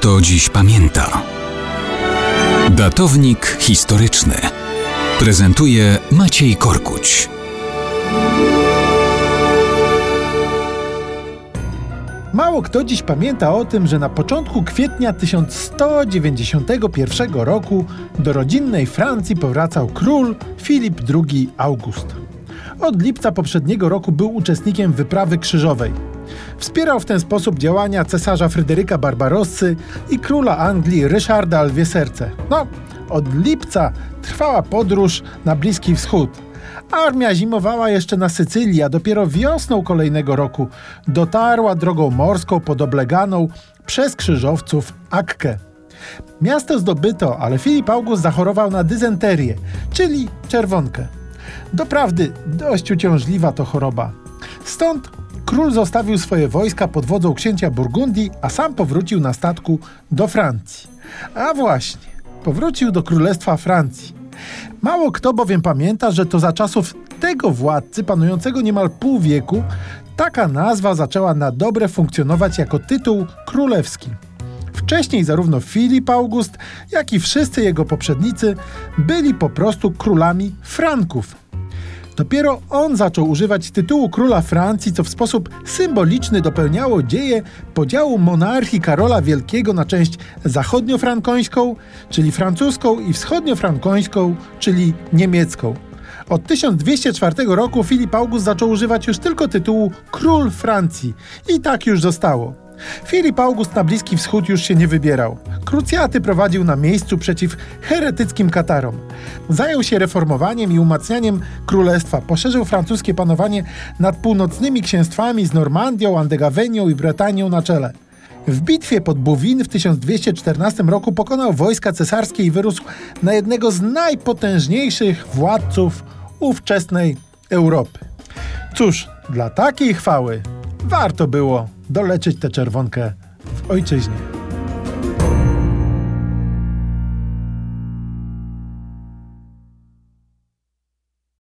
kto dziś pamięta. Datownik historyczny prezentuje Maciej Korkuć. Mało kto dziś pamięta o tym, że na początku kwietnia 1191 roku do rodzinnej Francji powracał król Filip II August. Od lipca poprzedniego roku był uczestnikiem wyprawy krzyżowej. Wspierał w ten sposób działania cesarza Fryderyka Barbarossy i króla Anglii Ryszarda Alwieserce. No, od lipca trwała podróż na Bliski Wschód. Armia zimowała jeszcze na Sycylii, a dopiero wiosną kolejnego roku dotarła drogą morską pod obleganą przez krzyżowców Akkę. Miasto zdobyto, ale Filip August zachorował na dysenterię, czyli czerwonkę. Doprawdy dość uciążliwa to choroba. Stąd król zostawił swoje wojska pod wodzą księcia Burgundii, a sam powrócił na statku do Francji. A właśnie, powrócił do Królestwa Francji. Mało kto bowiem pamięta, że to za czasów tego władcy, panującego niemal pół wieku, taka nazwa zaczęła na dobre funkcjonować jako tytuł królewski. Wcześniej zarówno Filip August, jak i wszyscy jego poprzednicy byli po prostu królami Franków. Dopiero on zaczął używać tytułu króla Francji, co w sposób symboliczny dopełniało dzieje podziału monarchii Karola Wielkiego na część zachodniofrankońską, czyli francuską, i wschodniofrankońską, czyli niemiecką. Od 1204 roku Filip August zaczął używać już tylko tytułu król Francji i tak już zostało. Filip August na Bliski Wschód już się nie wybierał. Krucjaty prowadził na miejscu przeciw heretyckim Katarom. Zajął się reformowaniem i umacnianiem królestwa, poszerzył francuskie panowanie nad północnymi księstwami z Normandią, Andegawenią i Bretanią na czele. W bitwie pod Bouvines w 1214 roku pokonał wojska cesarskie i wyrósł na jednego z najpotężniejszych władców ówczesnej Europy. Cóż, dla takiej chwały warto było doleczyć tę czerwonkę w ojczyźnie.